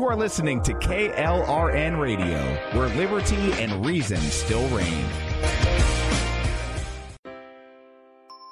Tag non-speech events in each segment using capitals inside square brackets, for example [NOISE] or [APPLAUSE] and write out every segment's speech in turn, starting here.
You are listening to KLRN Radio, where liberty and reason still reign.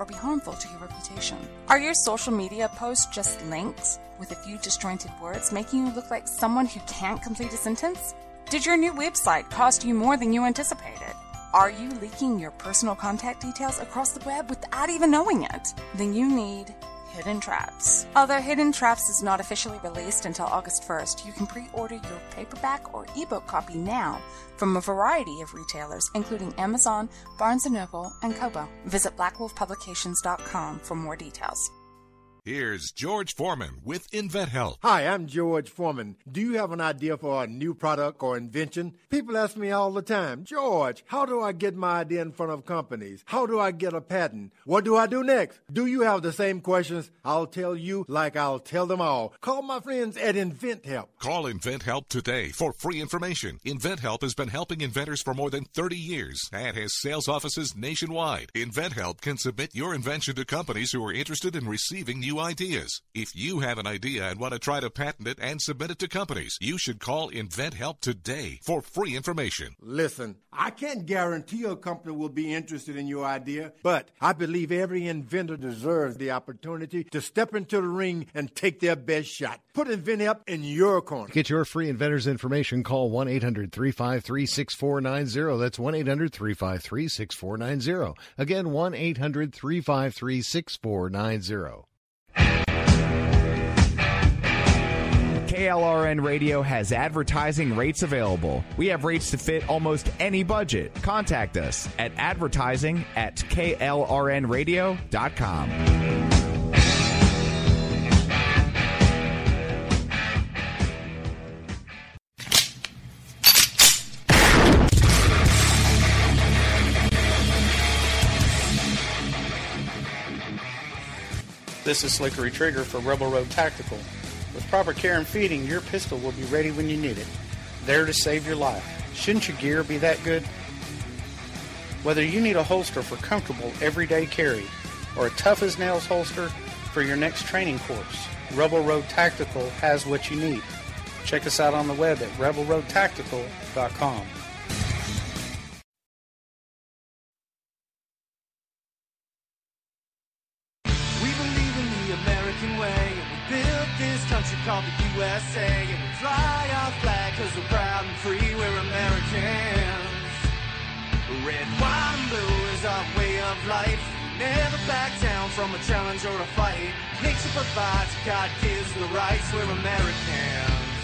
or be harmful to your reputation. Are your social media posts just links with a few disjointed words, making you look like someone who can't complete a sentence? Did your new website cost you more than you anticipated? Are you leaking your personal contact details across the web without even knowing it? Then you need Hidden Traps. Although Hidden Traps is not officially released until August 1st, you can pre order your paperback or ebook copy now from a variety of retailers, including Amazon, Barnes & Noble, and Kobo. Visit blackwolfpublications.com for more details. Here's George Foreman with InventHelp. Hi, I'm George Foreman. Do you have an idea for a new product or invention? People ask me all the time, George, how do I get my idea in front of companies? How do I get a patent? What do I do next? Do you have the same questions? I'll tell you like I'll tell them all. Call my friends at InventHelp. Call InventHelp today for free information. InventHelp has been helping inventors for more than 30 years and has sales offices nationwide. InventHelp can submit your invention to companies who are interested in receiving new ideas. If you have an idea and want to try to patent it and submit it to companies, you should call InventHelp today for free information. Listen, I can't guarantee a company will be interested in your idea, but I believe every inventor deserves the opportunity to step into the ring and take their best shot. Put InventHelp in your corner. To get your free inventor's information, call 1 800 353 6490. That's 1 800 353 6490. Again, 1 800 353 6490. KLRN Radio has advertising rates available. We have rates to fit almost any budget. Contact us at advertising at klrnradio.com. This is Slickery Trigger for Rebel Road Tactical. With proper care and feeding, your pistol will be ready when you need it. There to save your life. Shouldn't your gear be that good? Whether you need a holster for comfortable everyday carry or a tough as nails holster for your next training course, Rebel Road Tactical has what you need. Check us out on the web at rebelroadtactical.com. called the USA, and we fly our flag because we're proud and free, we're Americans. Red, white, and blue is our way of life. Never back down from a challenge or a fight. Nature provides, God gives the rights, we're Americans.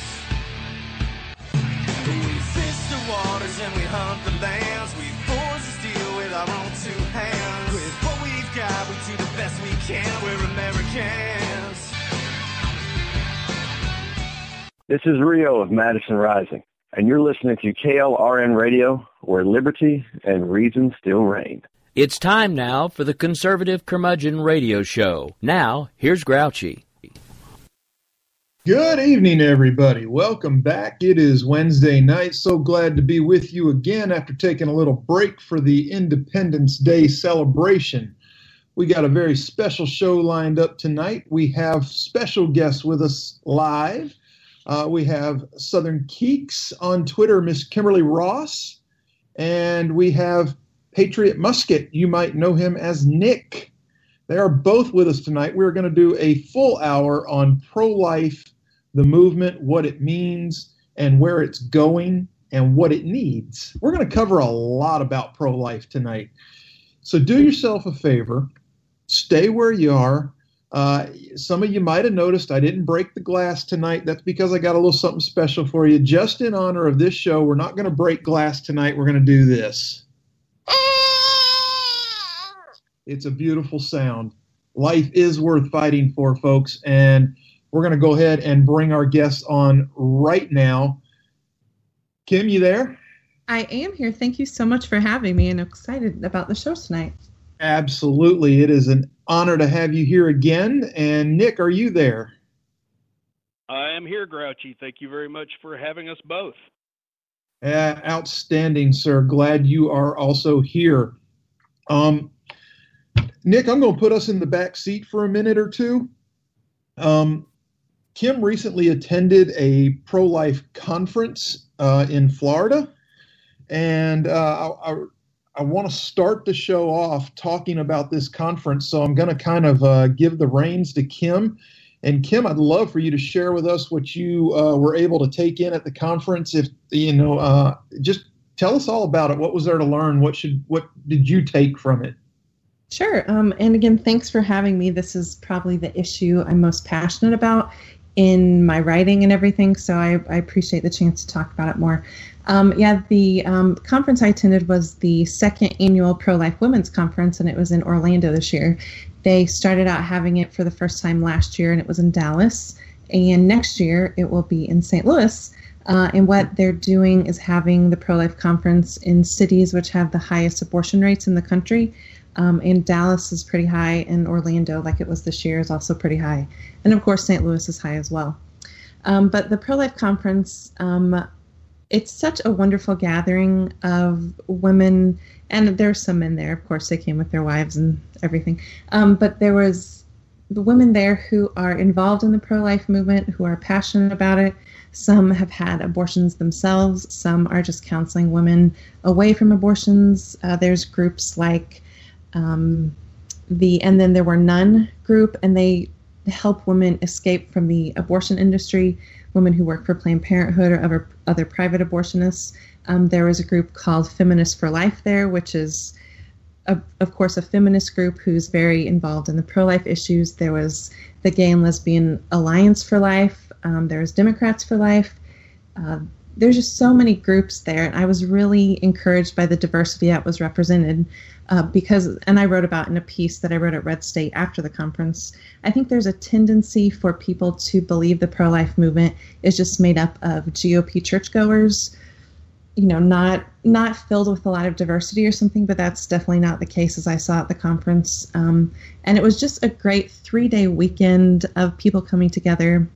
We fish the waters and we hunt the lands. We forge the steel with our own two hands. With what we've got, we do the best we can. We're Americans. This is Rio of Madison Rising, and you're listening to KLRN Radio, where liberty and reason still reign. It's time now for the Conservative Curmudgeon Radio Show. Now, here's Grouchy. Good evening, everybody. Welcome back. It is Wednesday night. So glad to be with you again after taking a little break for the Independence Day celebration. We got a very special show lined up tonight. We have special guests with us live. Uh, we have Southern Keeks on Twitter, Miss Kimberly Ross, and we have Patriot Musket. You might know him as Nick. They are both with us tonight. We're going to do a full hour on pro life, the movement, what it means, and where it's going, and what it needs. We're going to cover a lot about pro life tonight. So do yourself a favor, stay where you are. Uh, some of you might have noticed I didn't break the glass tonight. That's because I got a little something special for you. Just in honor of this show, we're not going to break glass tonight. We're going to do this. It's a beautiful sound. Life is worth fighting for, folks. And we're going to go ahead and bring our guests on right now. Kim, you there? I am here. Thank you so much for having me and excited about the show tonight. Absolutely. It is an honor to have you here again. And Nick, are you there? I am here, Grouchy. Thank you very much for having us both. Uh, outstanding, sir. Glad you are also here. Um, Nick, I'm going to put us in the back seat for a minute or two. Um, Kim recently attended a pro life conference uh, in Florida, and uh, I, I, want to start the show off talking about this conference. So I'm going to kind of uh, give the reins to Kim. And Kim, I'd love for you to share with us what you uh, were able to take in at the conference. If you know, uh, just tell us all about it. What was there to learn? What should what did you take from it? Sure. Um, and again, thanks for having me. This is probably the issue I'm most passionate about in my writing and everything. So I, I appreciate the chance to talk about it more. Um, yeah, the um, conference I attended was the second annual Pro Life Women's Conference, and it was in Orlando this year. They started out having it for the first time last year, and it was in Dallas. And next year, it will be in St. Louis. Uh, and what they're doing is having the pro life conference in cities which have the highest abortion rates in the country. Um, and Dallas is pretty high, and Orlando, like it was this year, is also pretty high. And of course, St. Louis is high as well. Um, but the pro life conference, um, it's such a wonderful gathering of women, and there's some men there. Of course, they came with their wives and everything. Um, but there was the women there who are involved in the pro life movement, who are passionate about it. Some have had abortions themselves. Some are just counseling women away from abortions. Uh, there's groups like um, the and then there were none group, and they help women escape from the abortion industry. Women who work for Planned Parenthood or other other private abortionists. Um, there was a group called Feminists for Life there, which is a, of course, a feminist group who's very involved in the pro life issues. There was the Gay and Lesbian Alliance for Life. Um, there was Democrats for Life. Uh, there's just so many groups there, and I was really encouraged by the diversity that was represented. Uh, because, and I wrote about in a piece that I wrote at Red State after the conference, I think there's a tendency for people to believe the pro life movement is just made up of GOP churchgoers, you know, not not filled with a lot of diversity or something, but that's definitely not the case as I saw at the conference. Um, and it was just a great three day weekend of people coming together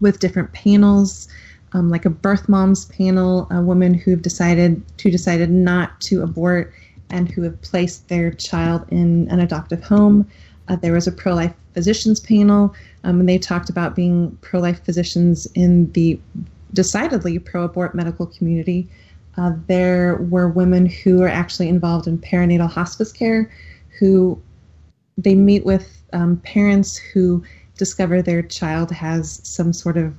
with different panels um, like a birth moms panel, a woman who've decided who decided not to abort and who have placed their child in an adoptive home. Uh, there was a pro-life physicians panel, um, and they talked about being pro-life physicians in the decidedly pro-abort medical community. Uh, there were women who are actually involved in perinatal hospice care, who they meet with um, parents who discover their child has some sort of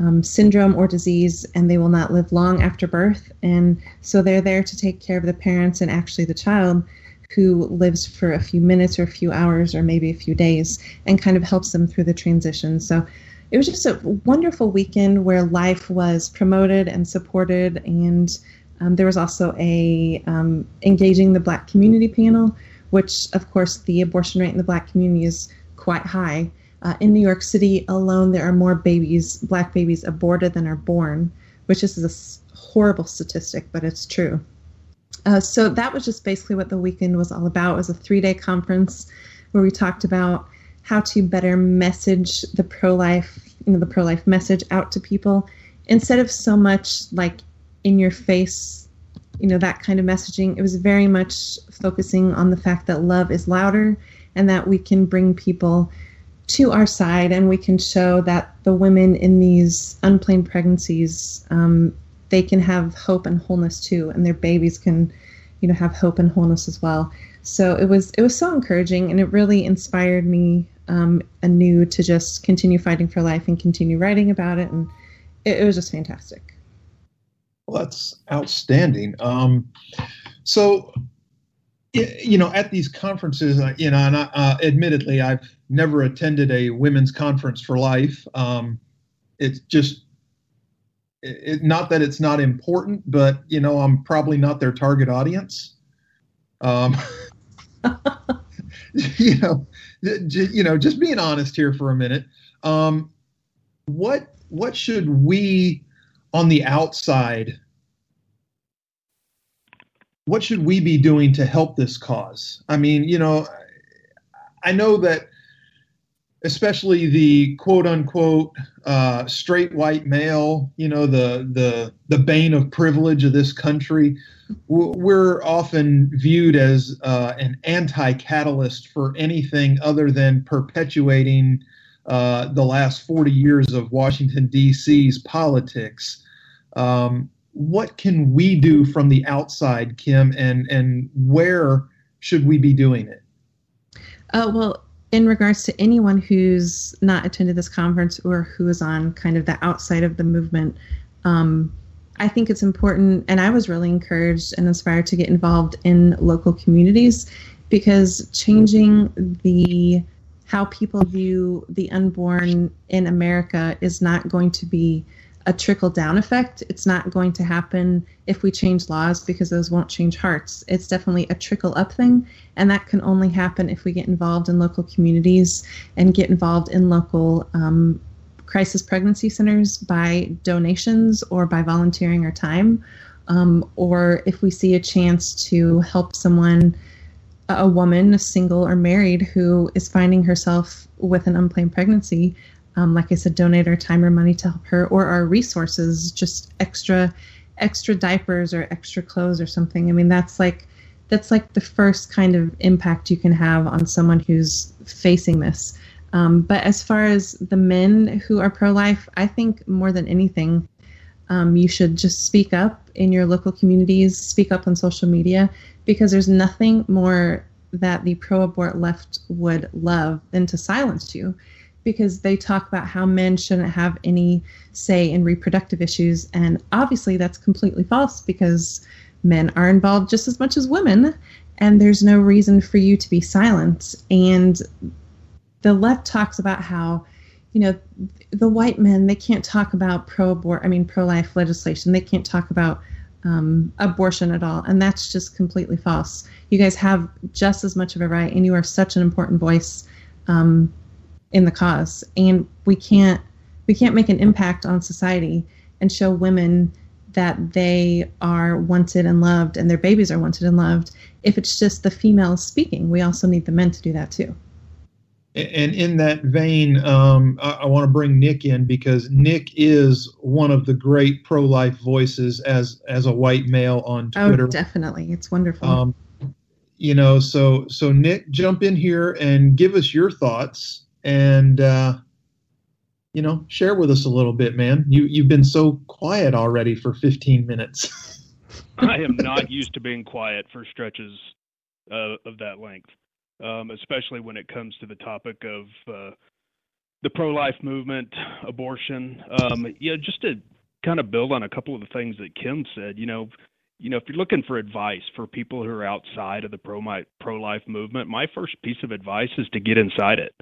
um, syndrome or disease and they will not live long after birth. And so they're there to take care of the parents and actually the child who lives for a few minutes or a few hours or maybe a few days and kind of helps them through the transition. So it was just a wonderful weekend where life was promoted and supported and um, there was also a um, engaging the black community panel which of course the abortion rate in the black community is quite high uh, in New York City alone, there are more babies, black babies, aborted than are born, which is a horrible statistic, but it's true. Uh, so that was just basically what the weekend was all about. It was a three-day conference where we talked about how to better message the pro-life, you know, the pro-life message out to people instead of so much like in your face, you know, that kind of messaging. It was very much focusing on the fact that love is louder and that we can bring people to our side and we can show that the women in these unplanned pregnancies um, they can have hope and wholeness too and their babies can you know have hope and wholeness as well. So it was it was so encouraging, and it really inspired me um, anew to just continue fighting for life and continue writing about it, and it, it was just fantastic. Well, that's outstanding. Um, so, you know, at these conferences, uh, you know, and I, uh, admittedly, I've never attended a women's conference for life. Um, it's just it, not that it's not important, but you know, I'm probably not their target audience. Um, [LAUGHS] you know, you know, just being honest here for a minute. Um, what what should we on the outside what should we be doing to help this cause? I mean, you know, I know that especially the quote unquote uh, straight white male, you know, the the the bane of privilege of this country, we're often viewed as uh, an anti-catalyst for anything other than perpetuating uh, the last 40 years of Washington D.C.'s politics. Um, what can we do from the outside, Kim, and and where should we be doing it? Uh, well, in regards to anyone who's not attended this conference or who is on kind of the outside of the movement, um, I think it's important, and I was really encouraged and inspired to get involved in local communities because changing the how people view the unborn in America is not going to be a trickle down effect. It's not going to happen if we change laws because those won't change hearts. It's definitely a trickle up thing, and that can only happen if we get involved in local communities and get involved in local um, crisis pregnancy centers by donations or by volunteering our time, um, or if we see a chance to help someone. A woman, single or married, who is finding herself with an unplanned pregnancy, um, like I said, donate our time or money to help her, or our resources, just extra, extra diapers or extra clothes or something. I mean, that's like that's like the first kind of impact you can have on someone who's facing this. Um, but as far as the men who are pro-life, I think more than anything, um, you should just speak up in your local communities, speak up on social media, because there's nothing more that the pro-abort left would love than to silence you because they talk about how men shouldn't have any say in reproductive issues. And obviously, that's completely false because men are involved just as much as women, and there's no reason for you to be silent. And the left talks about how, you know, the white men, they can't talk about pro abort, I mean, pro life legislation. They can't talk about um, abortion at all. And that's just completely false. You guys have just as much of a right, and you are such an important voice. Um, in the cause. And we can't we can't make an impact on society and show women that they are wanted and loved and their babies are wanted and loved if it's just the females speaking. We also need the men to do that too. And in that vein um, I, I want to bring nick in because nick is one of the great pro-life voices as as a white male on oh, twitter. oh definitely. It's wonderful. Um, you know so so nick jump in here and give us your thoughts and uh, you know share with us a little bit, man. You you've been so quiet already for 15 minutes. [LAUGHS] I am not used to being quiet for stretches uh, of that length, um, especially when it comes to the topic of uh, the pro-life movement, abortion. Um, yeah, just to kind of build on a couple of the things that Kim said. You know, you know, if you're looking for advice for people who are outside of the pro pro-life movement, my first piece of advice is to get inside it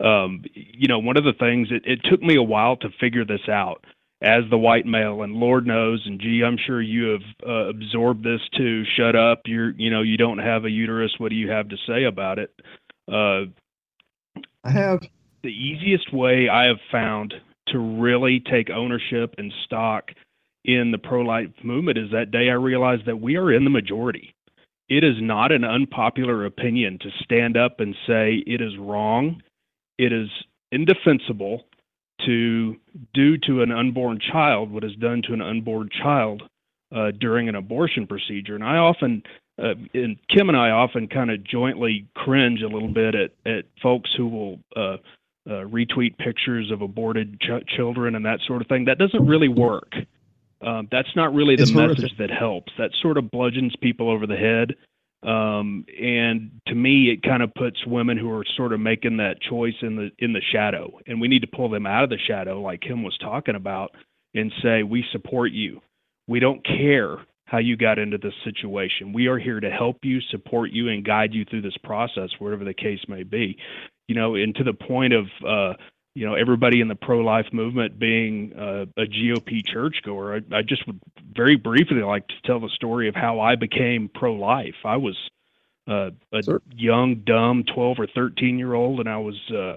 um, you know, one of the things it, it took me a while to figure this out as the white male, and Lord knows, and gee, I'm sure you have uh, absorbed this too. Shut up, you're, you know, you don't have a uterus. What do you have to say about it? Uh, I have the easiest way I have found to really take ownership and stock in the pro-life movement is that day I realized that we are in the majority. It is not an unpopular opinion to stand up and say it is wrong it is indefensible to do to an unborn child what is done to an unborn child uh, during an abortion procedure. And I often, uh, and Kim and I often kind of jointly cringe a little bit at, at folks who will uh, uh, retweet pictures of aborted ch- children and that sort of thing. That doesn't really work. Um, that's not really the It's message horrific. that helps. That sort of bludgeons people over the head. Um, and to me, it kind of puts women who are sort of making that choice in the in the shadow, and we need to pull them out of the shadow, like Kim was talking about, and say we support you. We don't care how you got into this situation. We are here to help you, support you, and guide you through this process, whatever the case may be. You know, and to the point of uh, you know everybody in the pro-life movement being uh, a GOP churchgoer. I, I just would very briefly like to tell the story of how I became pro-life. I was uh, a young, dumb, twelve or thirteen year old, and I was uh,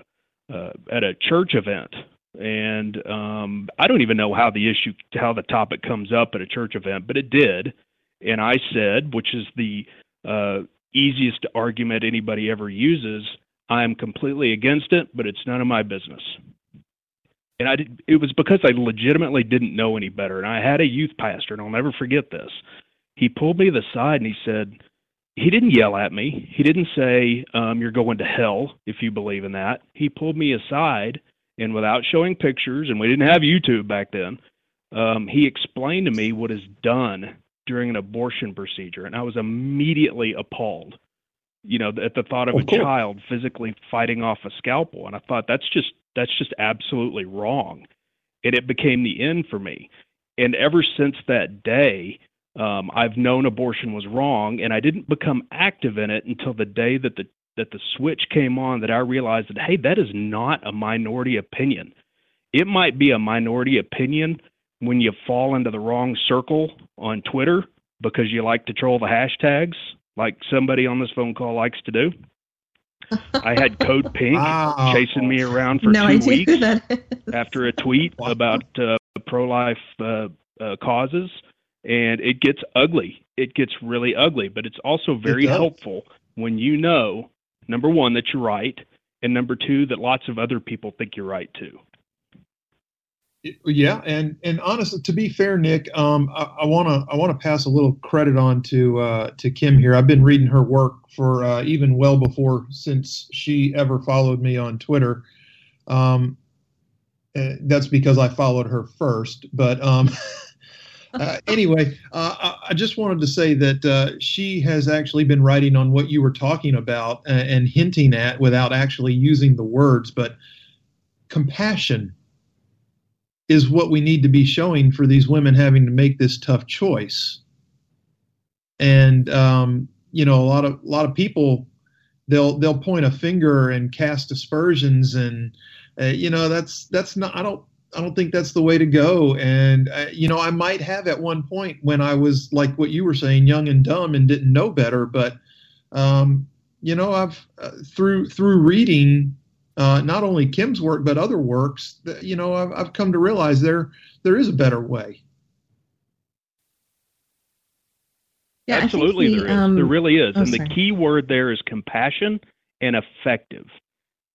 uh, at a church event. And um, I don't even know how the issue, how the topic comes up at a church event, but it did. And I said, which is the uh, easiest argument anybody ever uses, I am completely against it, but it's none of my business. And I did, it was because I legitimately didn't know any better. And I had a youth pastor, and I'll never forget this. He pulled me to the side and he said, he didn't yell at me. He didn't say, um, You're going to hell if you believe in that. He pulled me aside and without showing pictures, and we didn't have YouTube back then, um, he explained to me what is done during an abortion procedure. And I was immediately appalled, you know, at the thought of, Of a course. child physically fighting off a scalpel. And I thought that's just that's just absolutely wrong. And it became the end for me. And ever since that day, um, I've known abortion was wrong, and I didn't become active in it until the day that the that the switch came on. That I realized that hey, that is not a minority opinion. It might be a minority opinion when you fall into the wrong circle on Twitter because you like to troll the hashtags, like somebody on this phone call likes to do. I had Code [LAUGHS] Pink Wow. chasing me around for no two idea weeks who that is. after a tweet about uh, pro-life uh, uh, causes, and it gets ugly. It gets really ugly, but it's also very does. helpful when you know number one that you're right, and number two that lots of other people think you're right too. Yeah, and and honestly, to be fair, Nick, um, I want to I want to pass a little credit on to uh, to Kim here. I've been reading her work for uh, even well before since she ever followed me on Twitter. Um, uh, that's because I followed her first. But um, [LAUGHS] uh, anyway, uh, I, I just wanted to say that uh, she has actually been writing on what you were talking about uh, and hinting at without actually using the words, but compassion is what we need to be showing for these women having to make this tough choice. And um, you know, a lot of a lot of people they'll they'll point a finger and cast aspersions, and uh, you know that's that's not I don't I don't think that's the way to go. And uh, you know, I might have at one point when I was like what you were saying, young and dumb and didn't know better, but um, you know, I've uh, through through reading uh, not only Kim's work but other works, that, you know, I've, I've come to realize there there is a better way. Yeah, Absolutely, we, there is. um, there really is. oh, and the key word there is compassion and effective.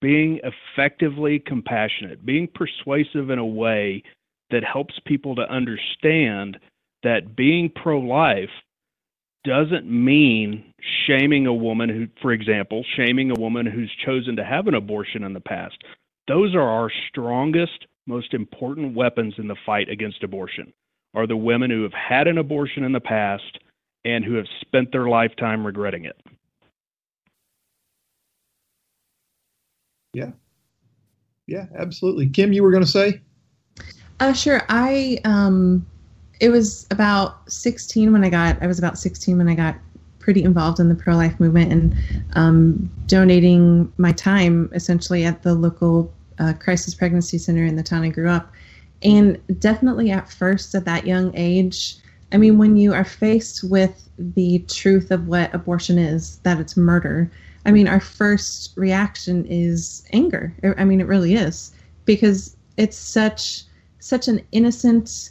Being effectively compassionate, being persuasive in a way that helps people to understand that being pro life doesn't mean shaming a woman who, for example, shaming a woman who's chosen to have an abortion in the past. Those are our strongest, most important weapons in the fight against abortion, are the women who have had an abortion in the past and who have spent their lifetime regretting it. Yeah, yeah, absolutely. Kim, you were going to say? Uh, sure. I um, it was about 16 when I got. I was about 16 when I got pretty involved in the pro life movement and um, donating my time essentially at the local uh, crisis pregnancy center in the town I grew up. And definitely at first, at that young age, I mean, when you are faced with the truth of what abortion is, that it's murder, I mean, our first reaction is anger. I mean, it really is because it's such such an innocent,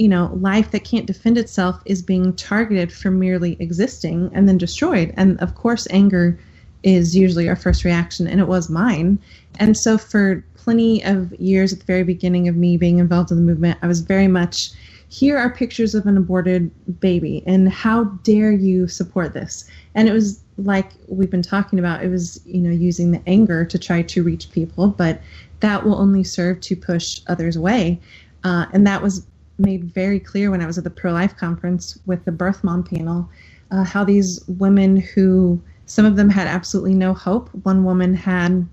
you know, life that can't defend itself is being targeted for merely existing and then destroyed. And of course, anger is usually our first reaction, and it was mine. And so, for plenty of years at the very beginning of me being involved in the movement, I was very much here are pictures of an aborted baby, and how dare you support this? And it was like we've been talking about, it was, you know, using the anger to try to reach people, but that will only serve to push others away. Uh, and that was made very clear when I was at the pro life conference with the birth mom panel uh, how these women who some of them had absolutely no hope. One woman had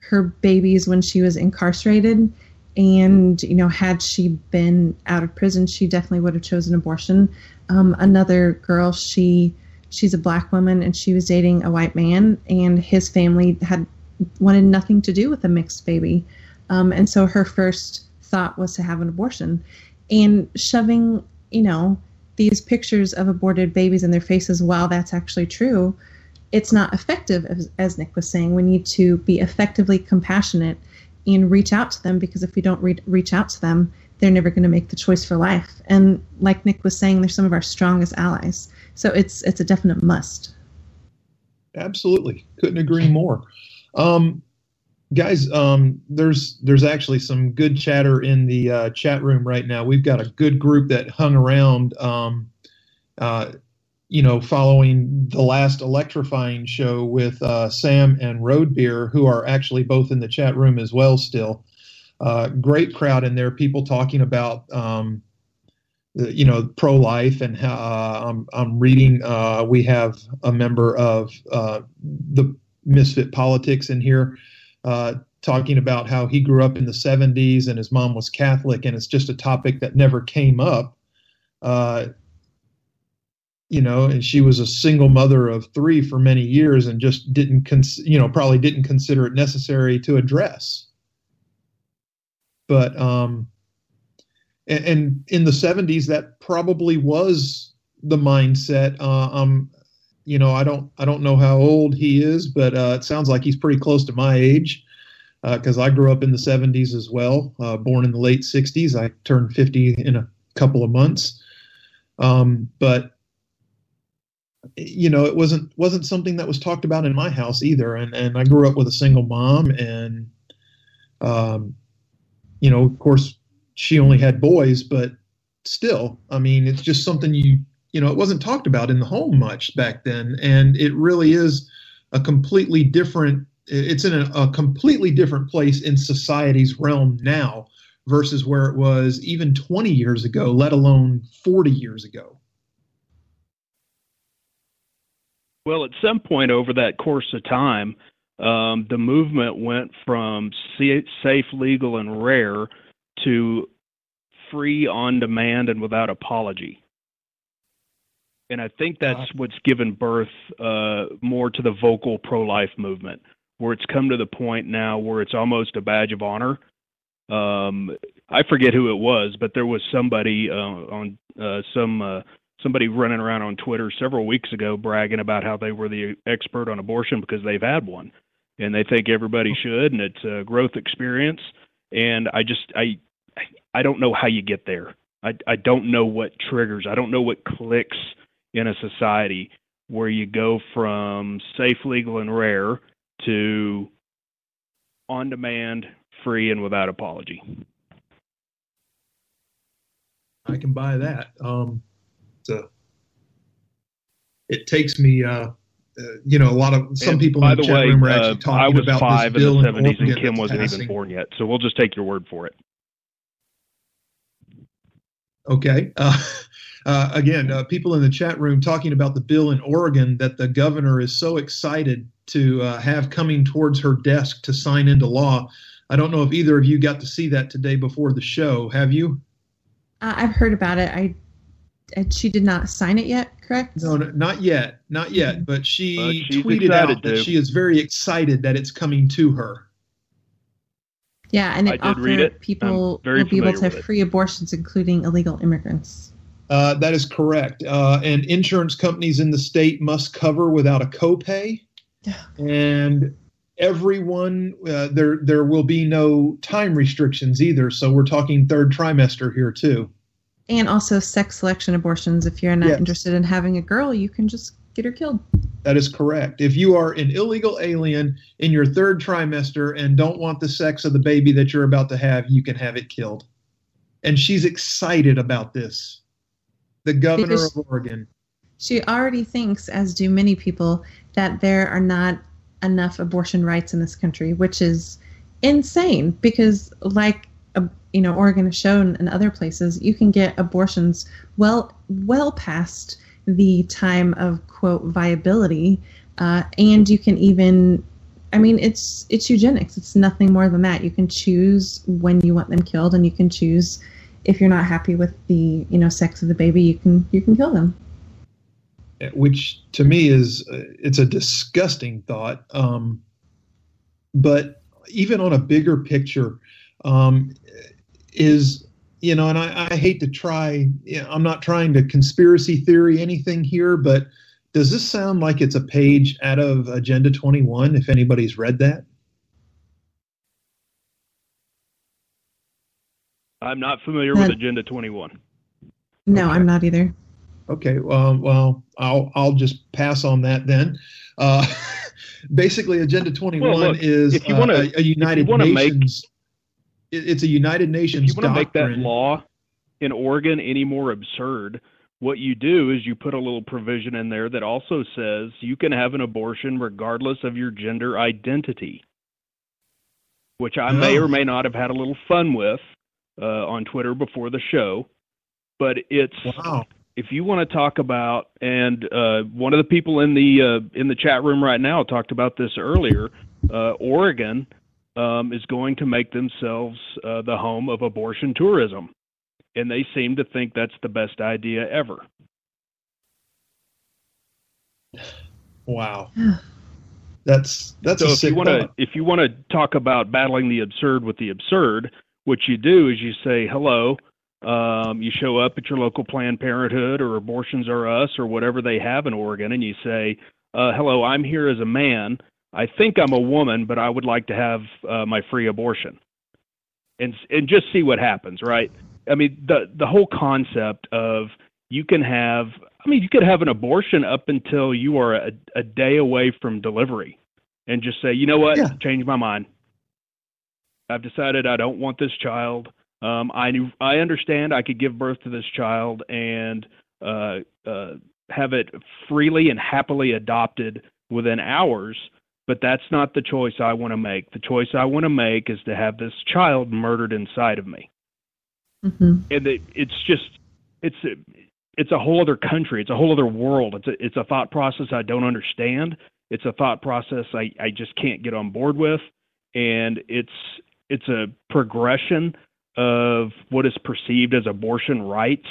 her babies when she was incarcerated and you know had she been out of prison she definitely would have chosen abortion. Um, another girl she she's a black woman and she was dating a white man and his family had wanted nothing to do with a mixed baby. Um, and so her first thought was to have an abortion and shoving you know these pictures of aborted babies in their faces while that's actually true it's not effective as, as nick was saying we need to be effectively compassionate and reach out to them because if we don't re- reach out to them, they're never going to make the choice for life. And like Nick was saying, they're some of our strongest allies. So it's it's a definite must. Absolutely, couldn't agree more. Um, guys, um, there's there's actually some good chatter in the uh, chat room right now. We've got a good group that hung around. Um, uh, you know, following the last electrifying show with uh, Sam and Road Beer, who are actually both in the chat room as well. Still, uh, great crowd in there. People talking about, um, you know, pro life and uh, I'm, I'm reading. Uh, we have a member of the Misfit Politics in here. Uh, talking about how he grew up in the 70s and his mom was Catholic, and it's just a topic that never came up you know, and she was a single mother of three for many years and just didn't, cons- you know, probably didn't consider it necessary to address. But, um, and, and in the 70s, that probably was the mindset. Uh, um, you know, I don't, I don't know how old he is, but uh, it sounds like he's pretty close to my age because uh, I grew up in the 70s as well, uh, born in the late 60s. I turned 50 in a couple of months. Um, but you know, it wasn't wasn't something that was talked about in my house either. And and I grew up with a single mom, and um, you know, of course, she only had boys, but still, I mean, it's just something you you know, it wasn't talked about in the home much back then, and it really is a completely different. It's in a, a completely different place in society's realm now versus where it was even 20 years ago, let alone 40 years ago. Well, at some point over that course of time, um, the movement went from safe, legal, and rare to free, on demand, and without apology. And I think that's what's given birth uh, more to the vocal pro life movement, where it's come to the point now where it's almost a badge of honor. Um, I forget who it was, but there was somebody uh, on uh, some uh, somebody running around on Twitter several weeks ago bragging about how they were the expert on abortion because they've had one, and they think everybody should, and it's a growth experience. And I just I I don't know how you get there. I I don't know what triggers. I don't know what clicks in a society where you go from safe, legal, and rare to on demand, free, and without apology. I can buy that. Um, uh, it takes me. Uh, uh, you know, a lot of some and people by in the, the chat way, room are uh, actually talking I was about five this in bill the 70s, and Kim wasn't passing. even born yet. So we'll just take your word for it. Okay. Uh, [LAUGHS] uh, again, uh, people in the chat room talking about the bill in Oregon that the governor is so excited to uh, have coming towards her desk to sign into law. I don't know if either of you got to see that today before the show. Have you? Uh, I've heard about it. I and she did not sign it yet, correct? No, no, not yet, not yet. But she But tweeted out excited that to. she is very excited that it's coming to her. Yeah, and it did offered it. people will be able to have it. free abortions, including illegal immigrants. Uh, that is correct. Uh, and insurance companies in the state must cover without a copay. [SIGHS] and everyone, uh, there there will be no time restrictions either. So we're talking third trimester here too. And also sex selection abortions. If you're not Yes. interested in having a girl, you can just get her killed. That is correct. If you are an illegal alien in your third trimester and don't want the sex of the baby that you're about to have, you can have it killed. And she's excited about this. The governor Because- of Oregon. She already thinks, as do many people, that there are not enough abortion rights in this country, which is insane because, like, you know Oregon has shown and other places, you can get abortions well well past the time of quote viability, uh, and you can even, I mean, it's it's eugenics. It's nothing more than that. You can choose when you want them killed, and you can choose if you're not happy with the you know sex of the baby, you can you can kill them. Which to me is uh, it's a disgusting thought. Um, but even on a bigger picture, um, is you know, and I, I hate to try. I'm not trying to conspiracy theory anything here, but does this sound like it's a page out of Agenda 21? If anybody's read that. I'm not familiar with Agenda 21. No, okay. I'm not either. Okay, well, well, I'll I'll just pass on that then. Uh, [LAUGHS] basically, Agenda 21 well, look, is if you wanna, uh, a, a United Nations. Make, it's a United Nations. If you want to make that law in Oregon any more absurd, what you do is you put a little provision in there that also says you can have an abortion regardless of your gender identity, which I may or may not have had a little fun with uh, on Twitter before the show. But it's wow. if you want to talk about, and uh, one of the people in the uh, in the chat room right now talked about this earlier. Uh, Oregon um, is going to make themselves uh, the home of abortion tourism. And they seem to think that's the best idea ever. Wow. [SIGHS] That's that's so if you want to if you want to talk about battling the absurd with the absurd, what you do is you say hello. Um, you show up at your local Planned Parenthood or Abortions Are Us or whatever they have in Oregon, and you say, uh, "Hello, I'm here as a man. I think I'm a woman, but I would like to have uh, my free abortion, and and just see what happens, right? I mean, the the whole concept of you can have, I mean, you could have an abortion up until you are a, a day away from delivery, and just say, you know what, yeah. change my mind. I've decided I don't want this child. Um, I knew, I understand I could give birth to this child and uh, uh, have it freely and happily adopted within hours but that's not the choice I want to make. The choice I want to make is to have this child murdered inside of me. Mm-hmm. And it, it's just it's a, it's a whole other country. It's a whole other world. It's a it's a thought process I don't understand. It's a thought process I I just can't get on board with, and it's it's a progression of what is perceived as abortion rights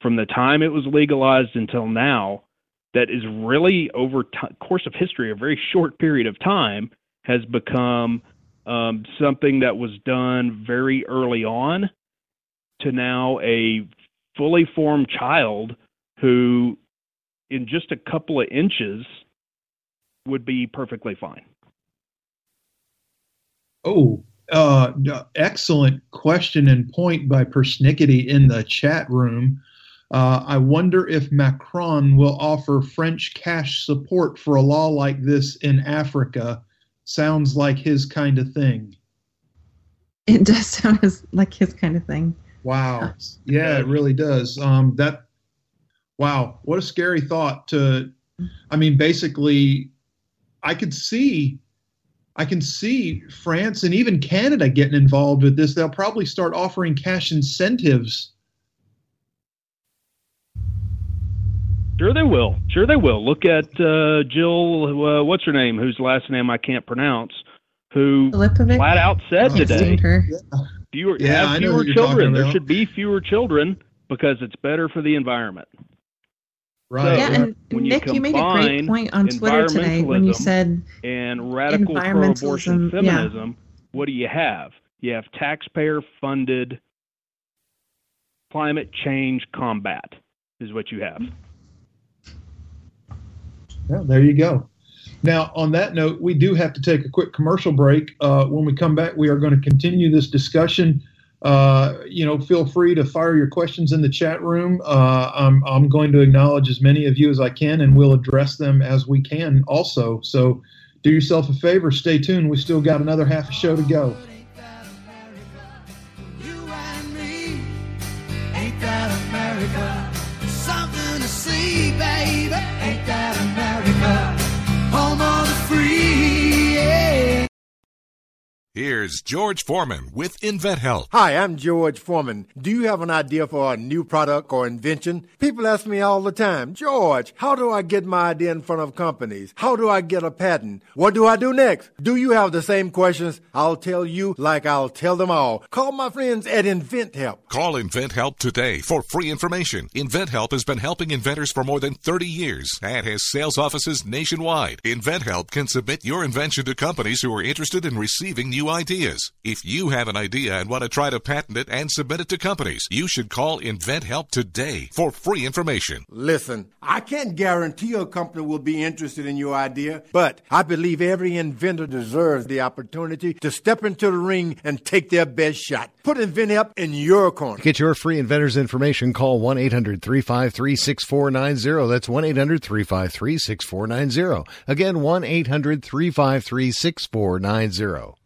from the time it was legalized until now that is really over t- course of history, a very short period of time, has become um, something that was done very early on to now a fully formed child who, in just a couple of inches, would be perfectly fine. Oh, uh, excellent question and point by Persnickety in the chat room. Uh, I wonder if Macron will offer French cash support for a law like this in Africa. Sounds like his kind of thing. It does [LAUGHS] sound like his kind of thing. Wow. Yeah, it really does. Um, that. Wow, what a scary thought. To, I mean, basically, I could see I can see France and even Canada getting involved with this. They'll probably start offering cash incentives Sure, they will. Sure, they will. Look at uh, Jill. Uh, what's her name? Whose last name I can't pronounce. Who Filipovic? flat out said oh, today, fewer, yeah, have fewer children. There should be fewer children because it's better for the environment. Right. So yeah, and Nick, you, you, made a great point on Twitter today when you said and radical pro-abortion feminism. Yeah. What do you have? You have taxpayer-funded climate change combat is what you have. Well, there you go. Now, on that note, we do have to take a quick commercial break. Uh, when we come back, we are going to continue this discussion. Uh, you know, feel free to fire your questions in the chat room. Uh, I'm, I'm going to acknowledge as many of you as I can, and we'll address them as we can also. So do yourself a favor, stay tuned. We still got another half a show to go. Here's George Foreman with InventHelp. Hi, I'm George Foreman. Do you have an idea for a new product or invention? People ask me all the time, George, how do I get my idea in front of companies? How do I get a patent? What do I do next? Do you have the same questions? I'll tell you like I'll tell them all. Call my friends at InventHelp. Call InventHelp today for free information. InventHelp has been helping inventors for more than 30 years and has sales offices nationwide. InventHelp can submit your invention to companies who are interested in receiving new ideas. If you have an idea and want to try to patent it and submit it to companies, you should call InventHelp today for free information. Listen, I can't guarantee a company will be interested in your idea, but I believe every inventor deserves the opportunity to step into the ring and take their best shot. Put InventHelp in your corner. Get your free inventor's information. Call 1 800 353 6490. That's 1 800 353 6490. Again, 1 800 353 6490.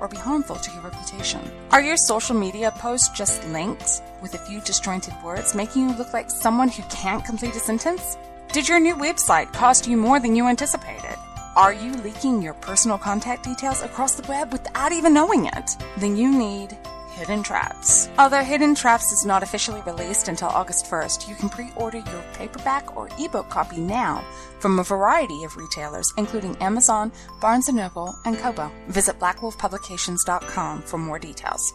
or be harmful to your reputation. Are your social media posts just links with a few disjointed words, making you look like someone who can't complete a sentence? Did your new website cost you more than you anticipated? Are you leaking your personal contact details across the web without even knowing it? Then you need Hidden Traps. Although Hidden Traps is not officially released until August 1st, you can pre order your paperback or ebook copy now from a variety of retailers, including Amazon, Barnes & Noble, and Kobo. Visit blackwolfpublications.com for more details.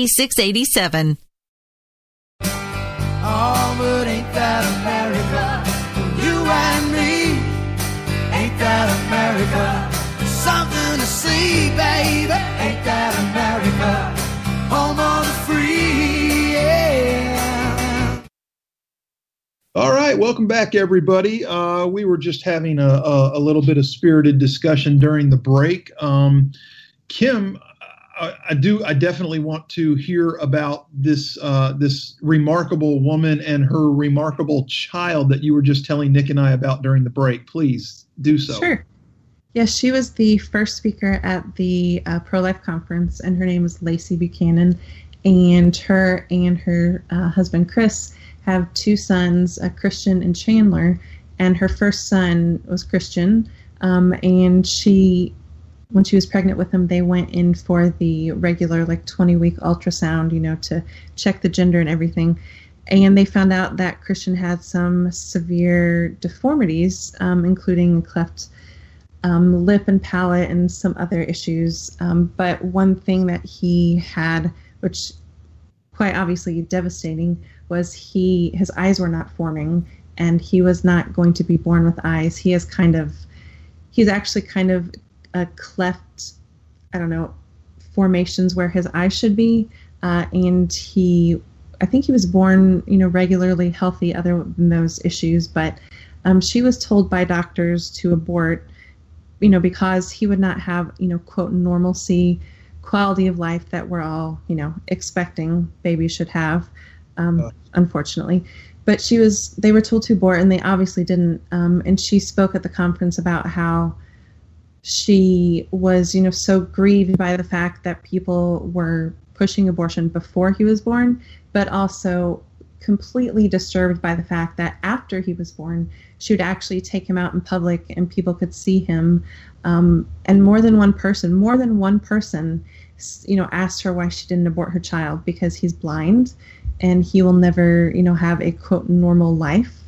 Oh, but ain't that America? For you and me, ain't that America? Something to see, baby. Ain't that America? Home of the free, yeah. All right, welcome back, everybody. Uh, we were just having a, a, a, little bit of spirited discussion during the break. Um, Kim, I, I, do. I definitely want to hear about this uh, this remarkable woman and her remarkable child that you were just telling Nick and I about during the break. Please do so. Sure. Yes, she was the first speaker at the uh, pro life conference, and her name is Lacey Buchanan. And her and her uh, husband Chris have two sons, uh, Christian and Chandler. And her first son was Christian, um, and she, when she was pregnant with him, they went in for the regular like 20 week ultrasound, you know, to check the gender and everything. And they found out that Christian had some severe deformities, um, including cleft um, lip and palate and some other issues. Um, but one thing that he had, which quite obviously devastating, was he his eyes were not forming, and he was not going to be born with eyes. He is kind of, he's actually kind of a cleft, I don't know, formations where his eye should be, uh, and he. I think he was born, you know, regularly healthy, other than those issues. But um, she was told by doctors to abort you know, because he would not have, you know, quote, normalcy, quality of life that we're all, you know, expecting babies should have, um, uh. unfortunately. But she was, they were told to abort and they obviously didn't. Um, and she spoke at the conference about how she was, you know, so grieved by the fact that people were pushing abortion before he was born, but also completely disturbed by the fact that after he was born, she would actually take him out in public and people could see him. Um, and more than one person, more than one person, you know, asked her why she didn't abort her child because he's blind and he will never, you know, have a quote normal life.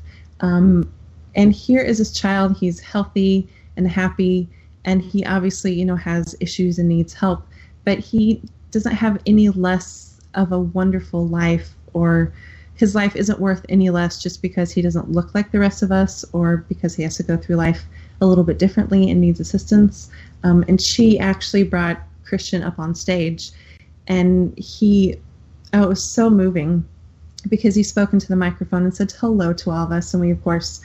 Um, and here is this child, he's healthy and happy and he obviously you know has issues and needs help but he doesn't have any less of a wonderful life or his life isn't worth any less just because he doesn't look like the rest of us or because he has to go through life a little bit differently and needs assistance. Um, and she actually brought christian up on stage and he oh, it was so moving because he spoke into the microphone and said hello to all of us. And we of course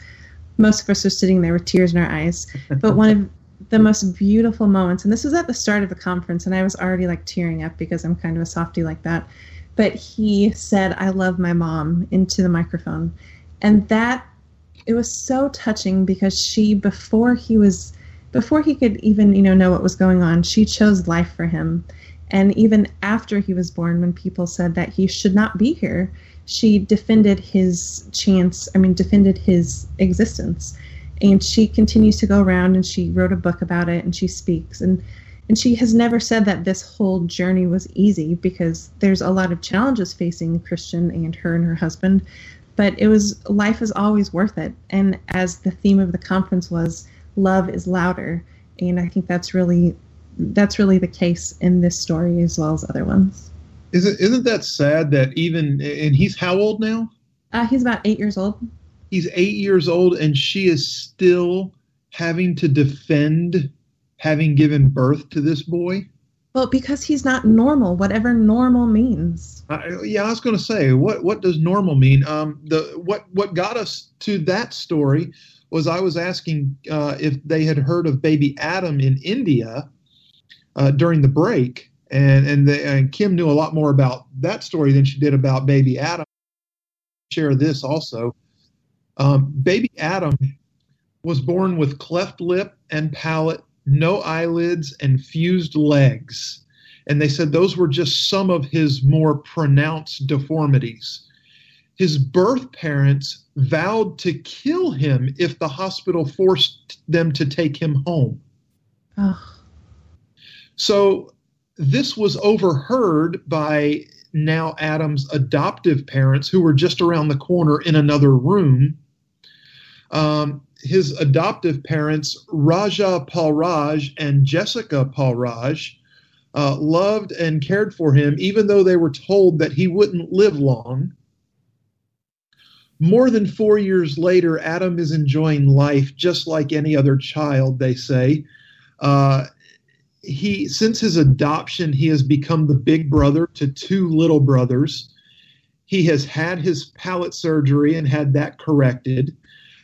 most of us are sitting there with tears in our eyes. But one of [LAUGHS] the most beautiful moments, and this was at the start of the conference, and I was already like tearing up because I'm kind of a softie like that. But he said, I love my mom into the microphone. And that, it was so touching because she, before he was, before he could even, you know, know what was going on, she chose life for him. And even after he was born, when people said that he should not be here, she defended his chance, I mean, defended his existence and she continues to go around and she wrote a book about it and she speaks and and she has never said that this whole journey was easy because there's a lot of challenges facing Christian and her and her husband but it was life is always worth it and as the theme of the conference was love is louder and I think that's really that's really the case in this story as well as other ones. Isn't isn't that sad that even and he's how old now? Uh, he's about eight years old he's eight years old and she is still having to defend having given birth to this boy? Well, because he's not normal, whatever normal means. Uh, yeah, I was going to say, what what does normal mean? Um, the what what got us to that story was I was asking uh, if they had heard of baby Adam in India uh, during the break, and and, and Kim knew a lot more about that story than she did about baby Adam. Share this also. Um, baby Adam was born with cleft lip and palate, no eyelids, and fused legs. And they said those were just some of his more pronounced deformities. His birth parents vowed to kill him if the hospital forced them to take him home. Oh. So this was overheard by now Adam's adoptive parents, who were just around the corner in another room um, his adoptive parents, Raja Palraj and Jessica Palraj, uh, loved and cared for him, even though they were told that he wouldn't live long. More than four years later, Adam is enjoying life just like any other child, they say. Uh, he, since his adoption, he has become the big brother to two little brothers. He has had his palate surgery and had that corrected.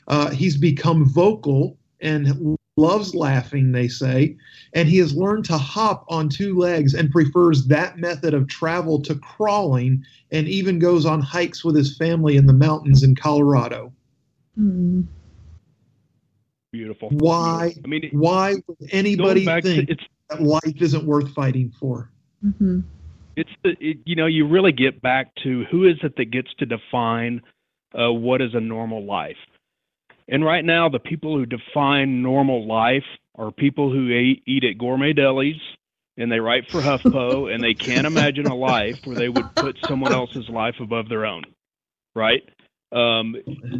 Uh, he's become vocal and loves laughing, they say, and he has learned to hop on two legs and prefers that method of travel to crawling and even goes on hikes with his family in the mountains in Colorado. Mm. Beautiful. Why? I mean, why would anybody think to, that life isn't worth fighting for? Mm-hmm. It's the it, you know you really get back to who is it that gets to define uh, what is a normal life and right now, the people who define normal life are people who eat, eat at gourmet delis and they write for HuffPo [LAUGHS] and they can't imagine a life where they would put someone else's life above their own. Right? Um,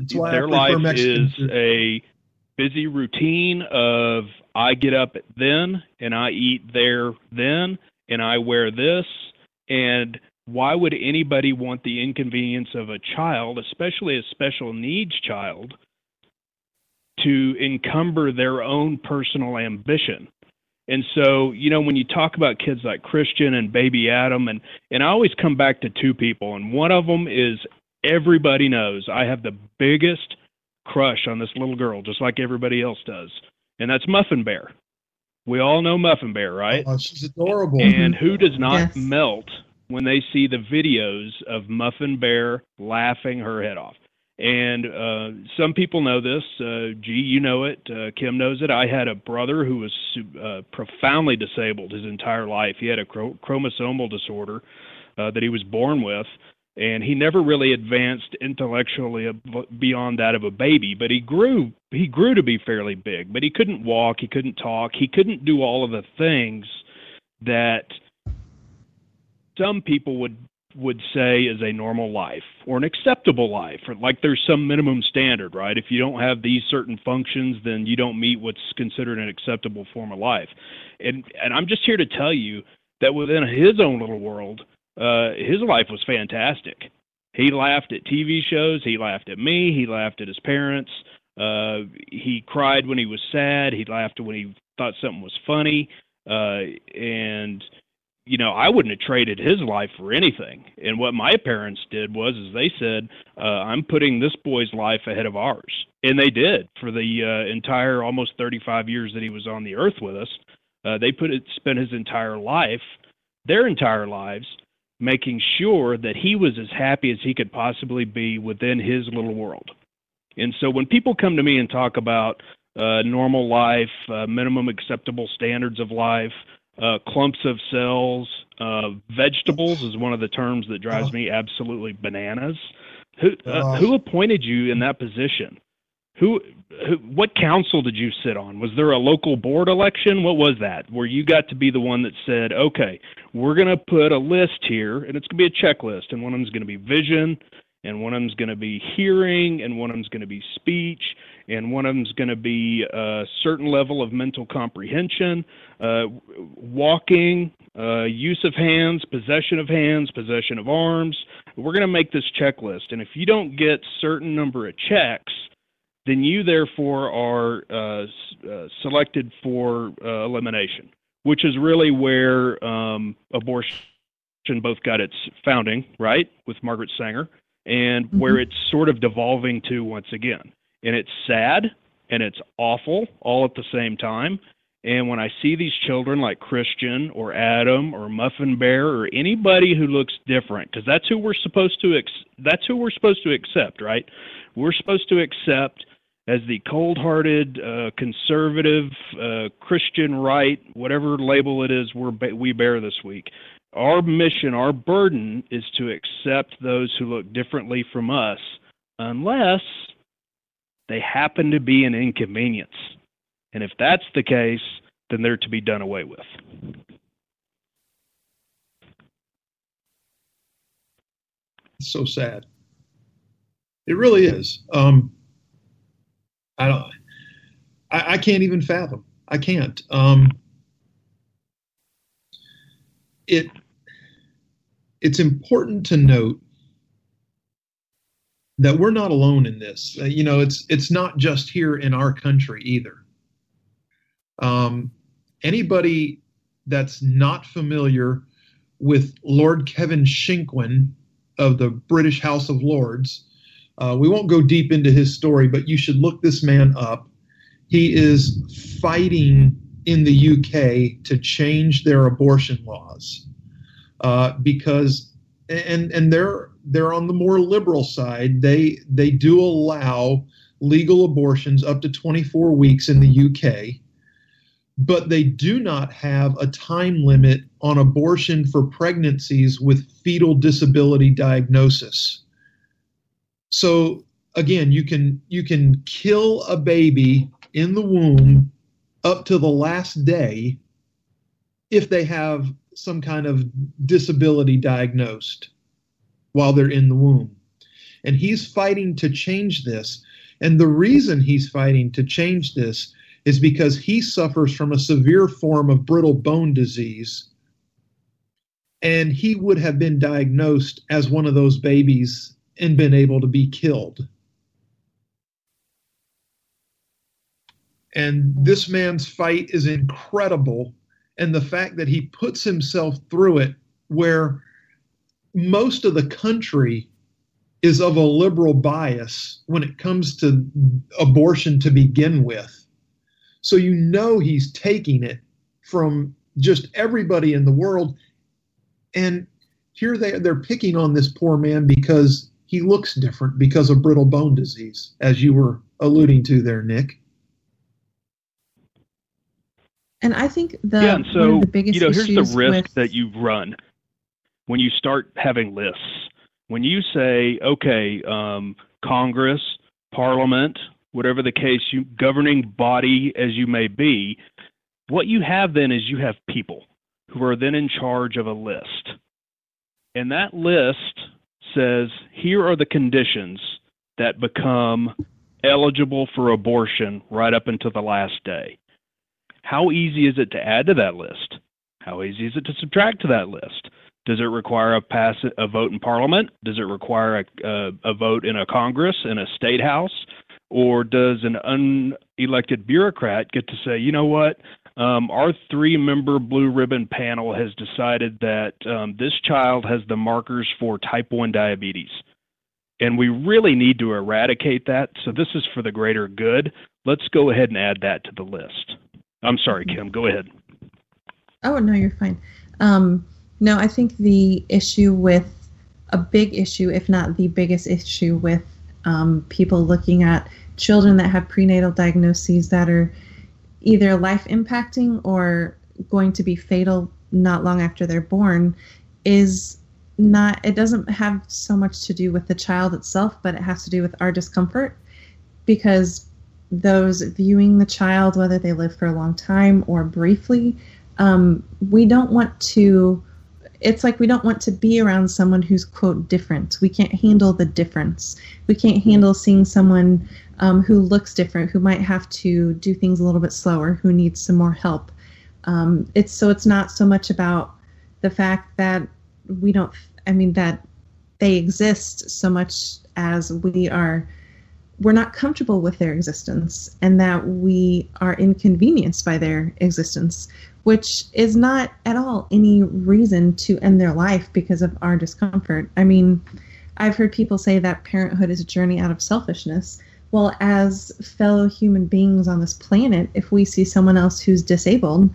their life is a busy routine of I get up then and I eat there then and I wear this and why would anybody want the inconvenience of a child, especially a special needs child, to encumber their own personal ambition. And so, you know, when you talk about kids like Christian and baby Adam, and, and I always come back to two people, and one of them is everybody knows I have the biggest crush on this little girl, just like everybody else does, and that's Muffin Bear. We all know Muffin Bear, right? Oh, she's adorable. And who does not yes. melt when they see the videos of Muffin Bear laughing her head off? And uh, some people know this. Uh, G, you know it. Uh, Kim knows it. I had a brother who was uh, profoundly disabled his entire life. He had a chromosomal disorder uh, that he was born with, and he never really advanced intellectually beyond that of a baby. But he grew. He grew to be fairly big. But he couldn't walk. He couldn't talk. He couldn't do all of the things that some people would would say is a normal life or an acceptable life or like there's some minimum standard right? If you don't have these certain functions then you don't meet what's considered an acceptable form of life. And and i'm just here to tell you that within his own little world uh his life was fantastic. He laughed at tv shows he laughed at me he laughed at his parents uh he cried when he was sad he laughed when he thought something was funny uh and you know, I wouldn't have traded his life for anything. And what my parents did was, is they said, uh, "I'm putting this boy's life ahead of ours," and they did for the uh, entire almost 35 years that he was on the earth with us. Uh, they put it, spent his entire life, their entire lives, making sure that he was as happy as he could possibly be within his little world. And so when people come to me and talk about uh, normal life, uh, minimum acceptable standards of life, uh, clumps of cells. Uh, vegetables is one of the terms that drives me absolutely bananas. Who uh, who appointed you in that position? Who, who what council did you sit on? Was there a local board election? What was that? Where you got to be the one that said, "Okay, we're going to put a list here, and it's going to be a checklist, and one of them's going to be vision, and one of them's going to be hearing, and one of them's going to be speech, and one of them is going to be a certain level of mental comprehension, uh, walking, uh, use of hands, possession of hands, possession of arms. We're going to make this checklist, and if you don't get certain number of checks, then you therefore are uh, uh, selected for uh, elimination, which is really where um, abortion both got its founding, right, with Margaret Sanger, and mm-hmm. where it's sort of devolving to once again. And it's sad and it's awful all at the same time. And when I see these children like Christian or Adam or Muffin Bear or anybody who looks different, because that's who we're supposed to ex- that's who we're supposed to accept, right? We're supposed to accept as the cold-hearted, uh, conservative, uh, Christian right, whatever label it is we're ba- we bear this week. Our mission, our burden is to accept those who look differently from us, unless they happen to be an inconvenience. And if that's the case, then they're to be done away with. It's so sad. It really is. Um, I don't. I, I, can't even fathom. I can't. Um, it it's important to note that we're not alone in this. Uh, you know, it's it's not just here in our country either. Um, anybody that's not familiar with Lord Kevin Shinkwin of the British House of Lords, uh, we won't go deep into his story, but you should look this man up. He is fighting in the UK to change their abortion laws uh, because and and they're they're on the more liberal side. They they do allow legal abortions up to 24 weeks in the UK, but they do not have a time limit on abortion for pregnancies with fetal disability diagnosis. So again, you can you can kill a baby in the womb up to the last day if they have some kind of disability diagnosed while they're in the womb. And he's fighting to change this. And the reason he's fighting to change this is because he suffers from a severe form of brittle bone disease. And he would have been diagnosed as one of those babies and been able to be killed. And this man's fight is incredible and the fact that he puts himself through it where most of the country is of a liberal bias when it comes to abortion to begin with. So you know he's taking it from just everybody in the world. And here they they're picking on this poor man because he looks different because of brittle bone disease, as you were alluding to there, Nick. And I think the yeah, and one so of the biggest you know, here's issues the risk with that you run when you start having lists. When you say, okay, um, Congress, Parliament, whatever the case, you governing body as you may be, what you have then is you have people who are then in charge of a list. And that list says, here are the conditions that become eligible for abortion right up until the last day. How easy is it to add to that list? How easy is it to subtract to that list? Does it require a pass a vote in Parliament? Does it require a, a, a vote in a Congress in a state house? Or does an unelected bureaucrat get to say, you know what? Um, our three member blue ribbon panel has decided that um, this child has the markers for type 1 diabetes. And we really need to eradicate that. So this is for the greater good. Let's go ahead and add that to the list. I'm sorry, Kim. Go ahead. Oh no, you're fine. Um, no, I think the issue with a big issue, if not the biggest issue, with um, people looking at children that have prenatal diagnoses that are either life impacting or going to be fatal not long after they're born is not it doesn't have so much to do with the child itself but it has to do with our discomfort because those viewing the child whether they live for a long time or briefly um, we don't want to it's like we don't want to be around someone who's quote different. We can't handle the difference. We can't handle seeing someone um, who looks different who might have to do things a little bit slower who needs some more help. Um, it's so it's not so much about the fact that we don't i mean that they exist so much as we are we're not comfortable with their existence and that we are inconvenienced by their existence which is not at all any reason to end their life because of our discomfort. I mean, I've heard people say that parenthood is a journey out of selfishness. Well, as fellow human beings on this planet, if we see someone else who's disabled,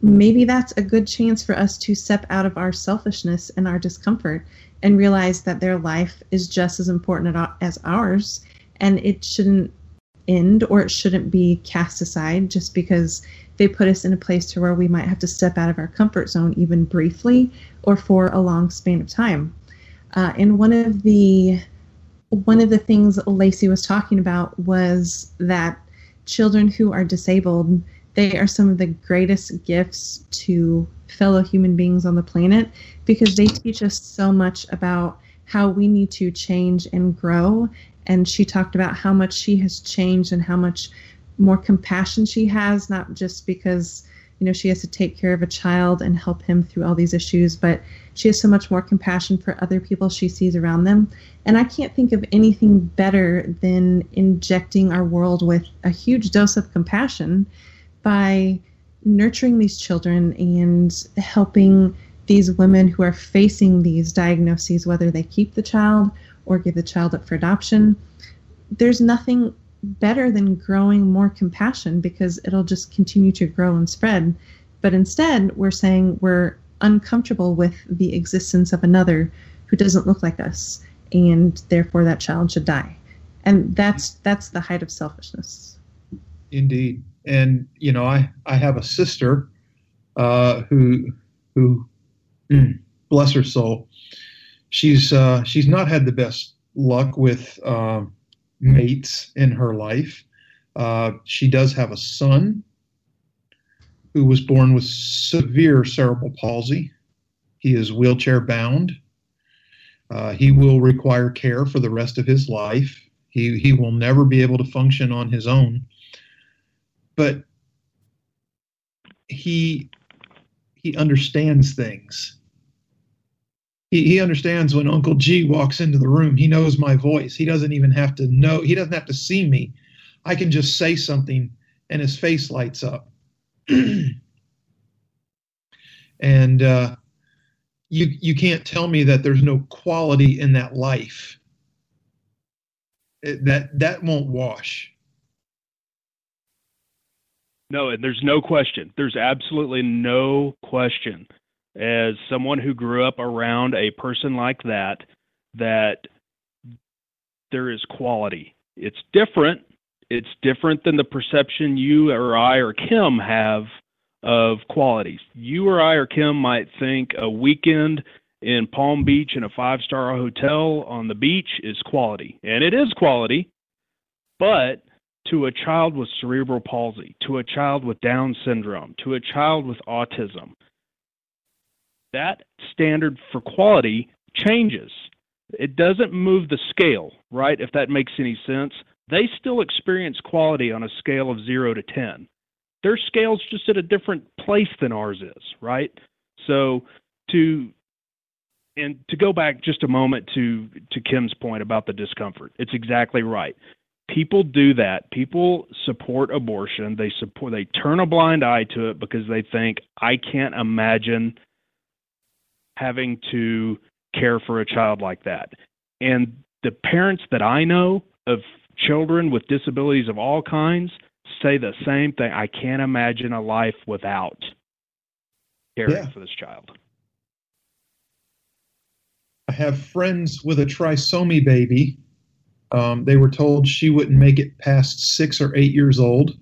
maybe that's a good chance for us to step out of our selfishness and our discomfort and realize that their life is just as important as ours and it shouldn't end or it shouldn't be cast aside just because they put us in a place to where we might have to step out of our comfort zone even briefly or for a long span of time. Uh, and one of the one of the things Lacey was talking about was that children who are disabled they are some of the greatest gifts to fellow human beings on the planet because they teach us so much about how we need to change and grow and she talked about how much she has changed and how much more compassion she has, not just because you know she has to take care of a child and help him through all these issues, but she has so much more compassion for other people she sees around them. And I can't think of anything better than injecting our world with a huge dose of compassion by nurturing these children and helping these women who are facing these diagnoses, whether they keep the child or give the child up for adoption. There's nothing better than growing more compassion because it'll just continue to grow and spread. But instead, we're saying we're uncomfortable with the existence of another who doesn't look like us, and therefore that child should die. And that's that's the height of selfishness. Indeed, and you know, I I have a sister uh, who who, [CLEARS THROAT] bless her soul, she's uh, she's not had the best luck with. Um, mates in her life. Uh, she does have a son who was born with severe cerebral palsy. He is wheelchair bound. Uh, he will require care for the rest of his life. He, he will never be able to function on his own. But he he understands things he, he understands when Uncle G walks into the room. He knows my voice. He doesn't even have to know. He doesn't have to see me. I can just say something, and his face lights up. [CLEARS THROAT] and uh, you you can't tell me that there's no quality in that life. It, that that won't wash. No, and there's no question. There's absolutely no question as someone who grew up around a person like that, that there is quality. It's different. It's different than the perception you or I or Kim have of qualities. You or I or Kim might think a weekend in Palm Beach in a five star hotel on the beach is quality. And it is quality, but to a child with cerebral palsy, to a child with Down syndrome, to a child with autism, that standard for quality changes. It doesn't move the scale, right? If that makes any sense. They still experience quality on a scale of 0 to 10. Their scale's just at a different place than ours is, right? So to and to go back just a moment to to Kim's point about the discomfort. It's exactly right. People do that. People support abortion. They support they turn a blind eye to it because they think I can't imagine having to care for a child like that. And the parents that I know of children with disabilities of all kinds say the same thing. I can't imagine a life without caring yeah. for this child. I have friends with a trisomy baby. Um, they were told she wouldn't make it past six or eight years old.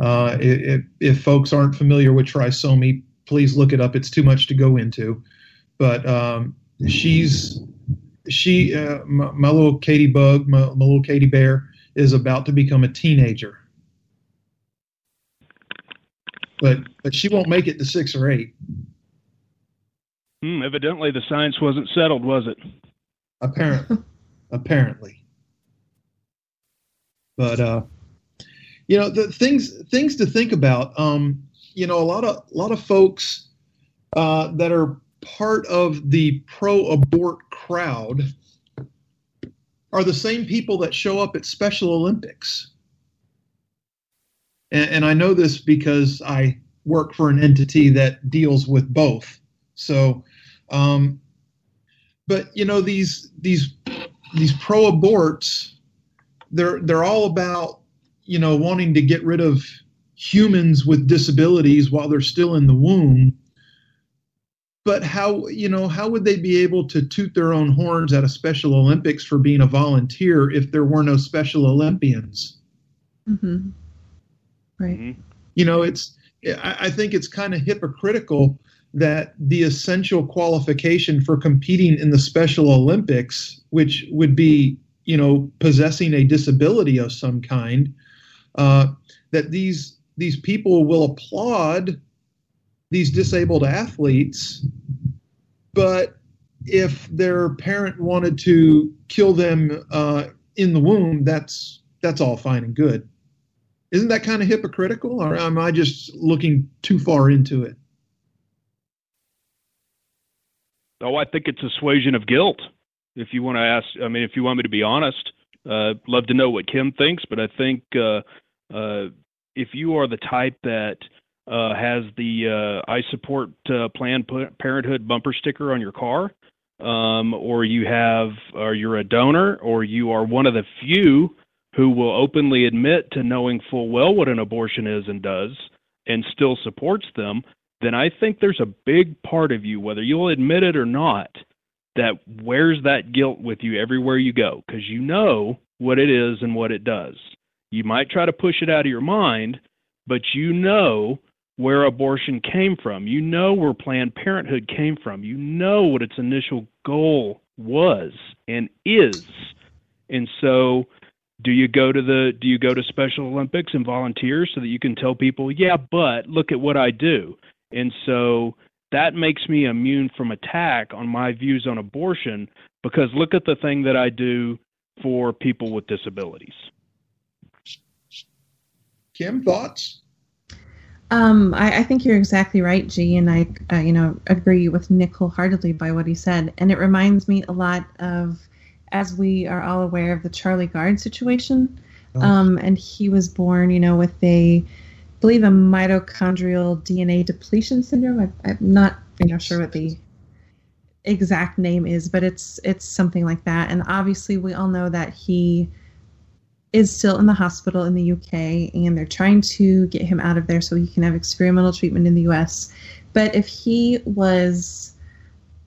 Uh, if, if folks aren't familiar with trisomy, please look it up. It's too much to go into. But um, she's she uh, my, my, little Katie bug, my, my little Katie bear is about to become a teenager. But but she won't make it to six or eight. Hmm, evidently, the science wasn't settled, was it? Apparently, [LAUGHS] apparently. But uh, you know, the things things to think about. Um, you know, a lot of a lot of folks uh, that are part of the pro-abort crowd are the same people that show up at Special Olympics. And, and I know this because I work for an entity that deals with both. So, um, but you know these these these pro-aborts, they're they're all about you know wanting to get rid of humans with disabilities while they're still in the womb but how you know how would they be able to toot their own horns at a special olympics for being a volunteer if there were no special olympians mm-hmm. right mm-hmm. you know it's I, I think it's kind of hypocritical that the essential qualification for competing in the special olympics which would be you know possessing a disability of some kind uh, that these these people will applaud these disabled athletes, but if their parent wanted to kill them uh, in the womb, that's that's all fine and good. Isn't that kind of hypocritical, or am I just looking too far into it? Oh, I think it's assuasion of guilt. If you want to ask, I mean, if you want me to be honest, uh, love to know what Kim thinks, but I think uh, uh, if you are the type that uh, has the uh, I support uh, Planned Parenthood bumper sticker on your car, um, or you have, or you're a donor, or you are one of the few who will openly admit to knowing full well what an abortion is and does, and still supports them, then I think there's a big part of you, whether you'll admit it or not, that wears that guilt with you everywhere you go because you know what it is and what it does. You might try to push it out of your mind, but you know where abortion came from. You know where Planned Parenthood came from. You know what its initial goal was and is. And so do you go to the do you go to Special Olympics and volunteer so that you can tell people, "Yeah, but look at what I do." And so that makes me immune from attack on my views on abortion because look at the thing that I do for people with disabilities. Kim, thoughts? Um, I, I, think you're exactly right, G, and I, uh, you know, agree with Nick wholeheartedly by what he said. And it reminds me a lot of, as we are all aware of the Charlie Gard situation. Oh. Um, and he was born, you know, with a, I believe, a mitochondrial DNA depletion syndrome. I, I'm not, you know, sure what the exact name is, but it's it's something like that. And obviously, we all know that he is still in the hospital in the UK and they're trying to get him out of there so he can have experimental treatment in the US. But if he was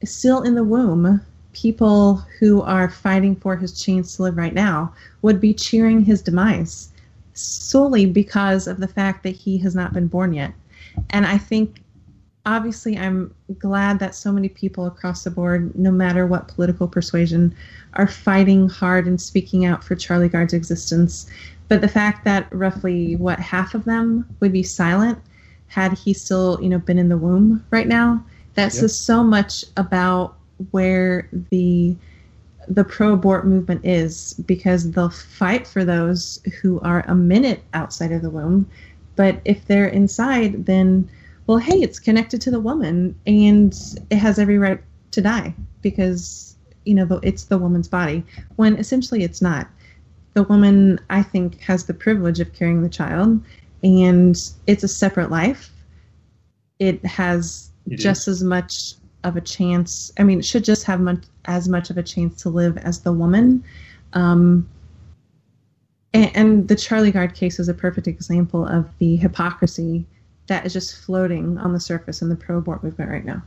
still in the womb, people who are fighting for his chance to live right now would be cheering his demise solely because of the fact that he has not been born yet. And I think obviously I'm glad that so many people across the board, no matter what political persuasion, are fighting hard and speaking out for Charlie Gard's existence. But the fact that roughly what half of them would be silent had he still, you know, been in the womb right now, that yep. says so much about where the the pro abort movement is because they'll fight for those who are a minute outside of the womb. But if they're inside, then, well, hey, it's connected to the woman and it has every right to die because, you know, it's the woman's body when essentially it's not. The woman, I think, has the privilege of carrying the child and it's a separate life. It has it just is. as much of a chance. I mean, it should just have much, as much of a chance to live as the woman. Um, and, and the Charlie Gard case is a perfect example of the hypocrisy that is just floating on the surface in the pro abort movement right now.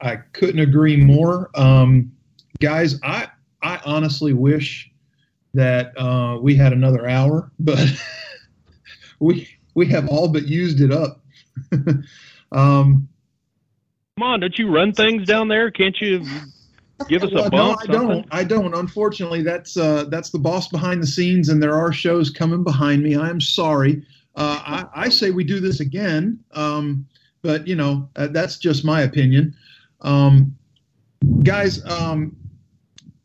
I couldn't agree more. Um, guys, I, I honestly wish that uh, we had another hour, [LAUGHS] but [LAUGHS] we, we have all but used it up. [LAUGHS] um, Come on, don't you run things down there? Can't you give us a bump? No, I don't. I don't. Unfortunately, that's uh, that's the boss behind the scenes, and there are shows coming behind me. I am sorry. Uh, I, I, say we do this again, um, but you know uh, that's just my opinion. Um, guys, um,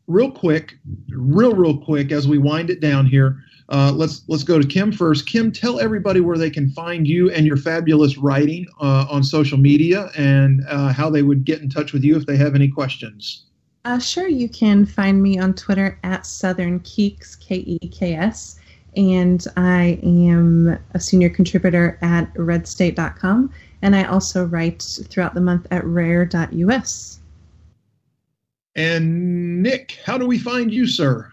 real quick, real real quick, as we wind it down here. Uh, let's let's go to Kim first. Kim, tell everybody where they can find you and your fabulous writing uh, on social media, and uh, how they would get in touch with you if they have any questions. Uh, sure, you can find me on Twitter at Southern Keeks K E K S, and I am a senior contributor at RedState.com, and I also write throughout the month at Rare.us. And Nick, how do we find you, sir?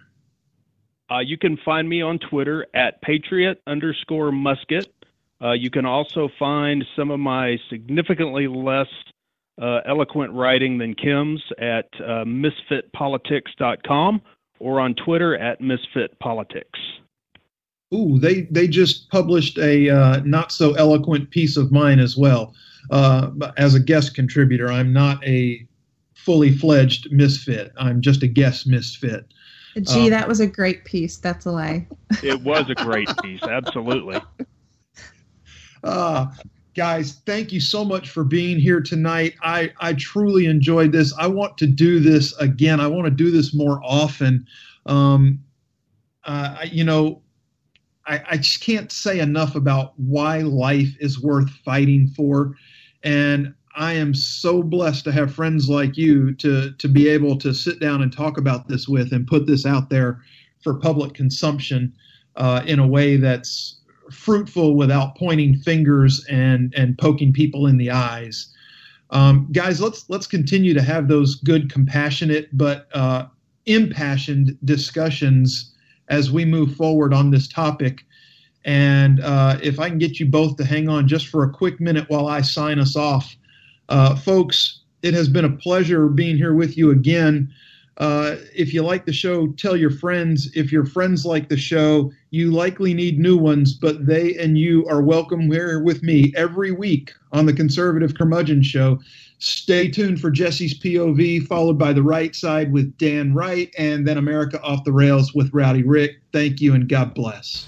Uh, you can find me on Twitter at patriot underscore musket. Uh, you can also find some of my significantly less uh, eloquent writing than Kim's at uh, misfitpolitics.com or on Twitter at misfitpolitics. Ooh, they, they just published a uh, not so eloquent piece of mine as well. Uh, as a guest contributor, I'm not a fully fledged misfit. I'm just a guest misfit. Gee, um, that was a great piece. That's a lie. [LAUGHS] it was a great piece. Absolutely. [LAUGHS] Uh, guys, thank you so much for being here tonight. I, I truly enjoyed this. I want to do this again. I want to do this more often. Um, uh, you know, I, I just can't say enough about why life is worth fighting for. And I am so blessed to have friends like you to to be able to sit down and talk about this with and put this out there for public consumption uh, in a way that's fruitful without pointing fingers and and poking people in the eyes. Um, guys, let's let's continue to have those good, compassionate but uh, impassioned discussions as we move forward on this topic. And uh, if I can get you both to hang on just for a quick minute while I sign us off. Uh, folks, it has been a pleasure being here with you again. Uh, if you like the show, tell your friends. If your friends like the show, you likely need new ones, but they and you are welcome here with me every week on the Conservative Curmudgeon Show. Stay tuned for Jesse's POV, followed by The Right Side with Dan Wright, and then America Off the Rails with Rowdy Rick. Thank you and God bless.